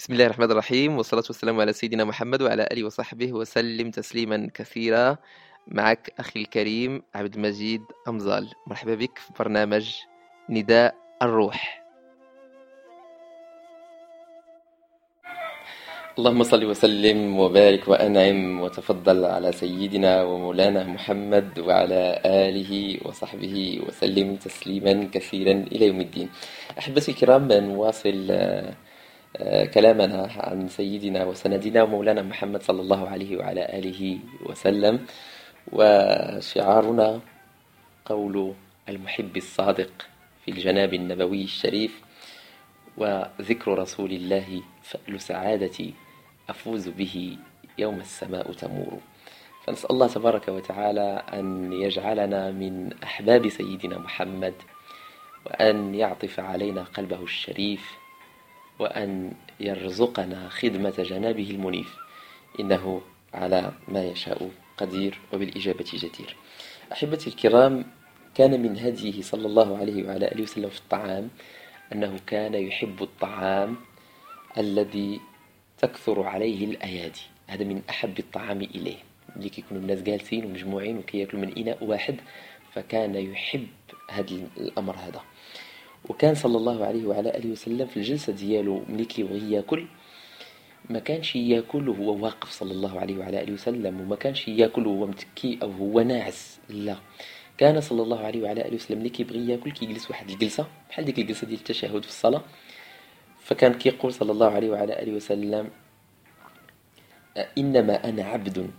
بسم الله الرحمن الرحيم والصلاة والسلام على سيدنا محمد وعلى آله وصحبه وسلم تسليما كثيرا. معك أخي الكريم عبد المجيد أمزال. مرحبا بك في برنامج نداء الروح. اللهم صل وسلم وبارك وأنعم وتفضل على سيدنا ومولانا محمد وعلى آله وصحبه وسلم تسليما كثيرا إلى يوم الدين. أحبتي الكرام نواصل كلامنا عن سيدنا وسندنا ومولانا محمد صلى الله عليه وعلى آله وسلم. وشعارنا قول المحب الصادق في الجناب النبوي الشريف وذكر رسول الله فأل سعادتي أفوز به يوم السماء تمور. فنسأل الله تبارك وتعالى أن يجعلنا من أحباب سيدنا محمد وأن يعطف علينا قلبه الشريف وأن يرزقنا خدمة جنابه المنيف. إنه على ما يشاء قدير وبالإجابة جدير. أحبتي الكرام كان من هديه صلى الله عليه وعلى آله وسلم في الطعام أنه كان يحب الطعام الذي تكثر عليه الأيادي. هذا من أحب الطعام إليه. اللي كيكونوا الناس جالسين ومجموعين وكياكلوا من إناء واحد فكان يحب هذا الأمر هذا. وكان صلى الله عليه وعلى آله وسلم في الجلسة ديالو ملي كيبغي ياكل ما كانش ياكل وهو واقف صلى الله عليه وعلى آله وسلم وما كانش ياكل وهو متكي أو هو ناعس لا. كان صلى الله عليه وعلى آله وسلم ملي كيبغي ياكل كيجلس واحد الجلسة بحال ديك الجلسة ديال التشهد في الصلاة. فكان كيقول صلى الله عليه وعلى آله وسلم إنما أنا عبد.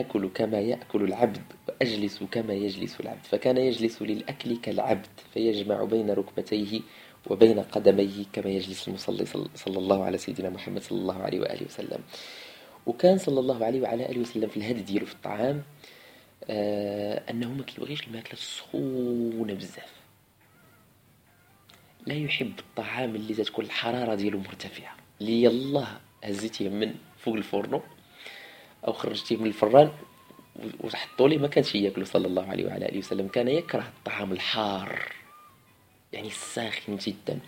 آكل كما يأكل العبد وأجلس كما يجلس العبد. فكان يجلس للأكل كالعبد فيجمع بين ركبتيه وبين قدميه كما يجلس المصلي صلى الله على سيدنا محمد صلى الله عليه وآله وسلم. وكان صلى الله عليه وعلى آله وسلم في الهدي ديالو في الطعام آه أنه ما كيبغيش الماكلة سخونة بزاف. لا يحب الطعام اللي تكون الحرارة ديالو مرتفعة. اللي يلاه هزيتيه من فوق الفرن. أو خرجتيه من الفران وحطوا لي ما كانش ياكلوا صلى الله عليه وعلى آله وسلم. كان يكره الطعام الحار يعني الساخن جدا.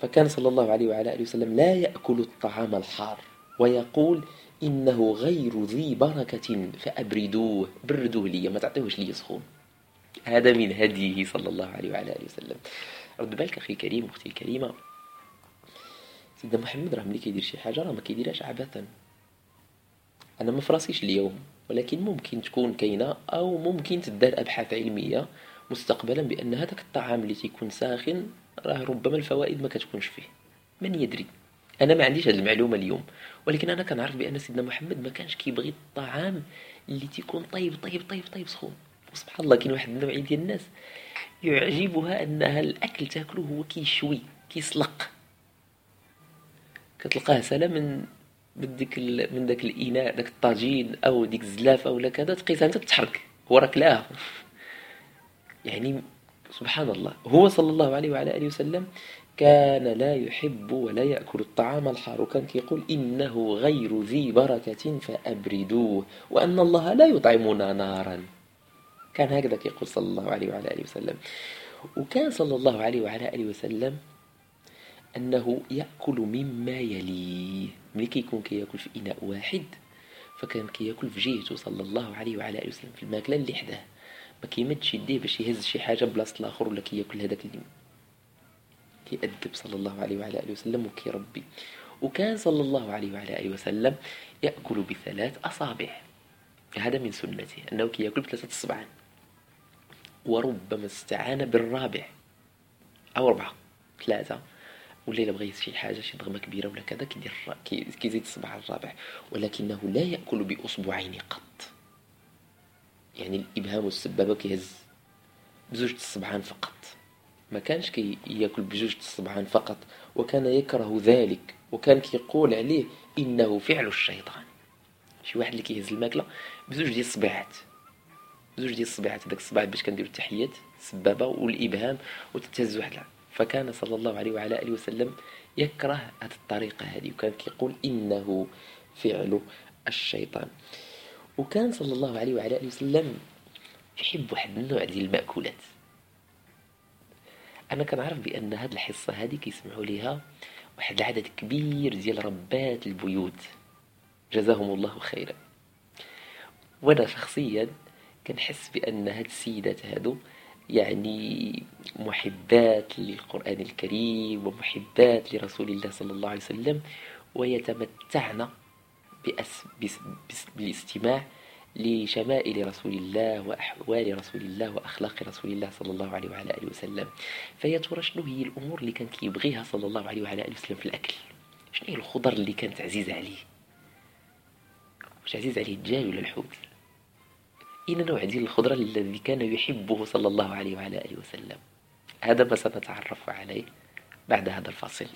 فكان صلى الله عليه وعلى آله وسلم لا يأكل الطعام الحار ويقول إنه غير ذي بركة فأبردوه بردوه لي ما تعطيهوش لي سخون هذا من هديه صلى الله عليه وعلى آله وسلم. رد بالك أخي الكريم أختي الكريمة سيدنا محمد راه ملي كيدير شي حاجة راه ما كيديرهاش عبثا. أنا ما فراسيش اليوم ولكن ممكن تكون كاينة أو ممكن تدار أبحاث علمية مستقبلا بأن هذاك الطعام اللي تيكون ساخن راه ربما الفوائد ما كتكونش فيه. من يدري؟ أنا ما عنديش هذه المعلومة اليوم ولكن أنا كنعرف بأن سيدنا محمد ما كانش كيبغي الطعام اللي تيكون طيب طيب طيب طيب سخون. وسبحان الله كاين واحد النوعية ديال الناس يعجبها أنها الأكل تاكله هو كيشوي كيسلق. كتلقاه سلا من من ديك من داك الإناء داك الطاجين أو ديك الزلافه ولا كذا تقيسها انت تتحرك. هو راه كلاها يعني سبحان الله. هو صلى الله عليه وعلى آله وسلم كان لا يحب ولا يأكل الطعام الحار. وكان كيقول إنه غير ذي بركة فأبردوه. وأن الله لا يطعمنا نارا. كان هكذا كيقول صلى الله عليه وعلى آله وسلم. وكان صلى الله عليه وعلى آله وسلم أنه يأكل مما يليه. ملي كيكون كياكل في إناء واحد فكان كياكل في جهته صلى الله عليه وعلى آله وسلم في الماكلة اللي حداه. ما كيمدش يديه باش يهز شي حاجة بلاصة الآخر ولا كياكل هذاك اللي كيأدب صلى الله عليه وعلى آله وسلم وكيربي. وكان صلى الله عليه وعلى آله وسلم يأكل بثلاث أصابع. هذا من سنته أنه كياكل بثلاثة أصبعان وربما استعان بالرابع أو أربعة ثلاثة. ولا إلا بغى شي حاجة شي ضغمه كبيرة ولا كذا كيدير كيزيد الصبع الرابع. ولكنه لا يأكل بأصبعين قط. يعني الإبهام والسبابة كيهز بزوج الصبعان فقط. ما كانش كي يأكل بجوج الصبعان فقط وكان يكره ذلك وكان كيقول عليه إنه فعل الشيطان. شي واحد اللي كيهز الماكلة بزوج ديال الصبيعات بزوج ديال الصبيعات هذاك الصباع باش كنديرو التحيات السبابة والإبهام وتتهز واحد فكان صلى الله عليه وعلى آله وسلم يكره هذه الطريقة هذه. وكان يقول إنه فعل الشيطان. وكان صلى الله عليه وعلى آله وسلم يحب واحد النوع ديال المأكولات. أنا كنعرف بأن هذه الحصة هذه كيسمعوا ليها واحد العدد كبير ديال ربات البيوت. جزاهم الله خيرا. وأنا شخصيا كنحس بأن هاد السيدات هادو يعني محبات للقرآن الكريم ومحبات لرسول الله صلى الله عليه وسلم ويتمتعن بالاستماع لشمائل رسول الله وأحوال رسول الله وأخلاق رسول الله صلى الله عليه وعلى آله وسلم. فهي ترى شنو هي الأمور اللي كان كيبغيها صلى الله عليه وعلى آله وسلم في الأكل. شنو هي الخضر اللي كانت عزيزة عليه؟ واش عزيز عليه الدجاج ولا الحوت؟ أين نوع ديال الخضرة الذي كان يحبه صلى الله عليه وعلى آله وسلم. هذا ما سنتعرف عليه بعد هذا الفاصل.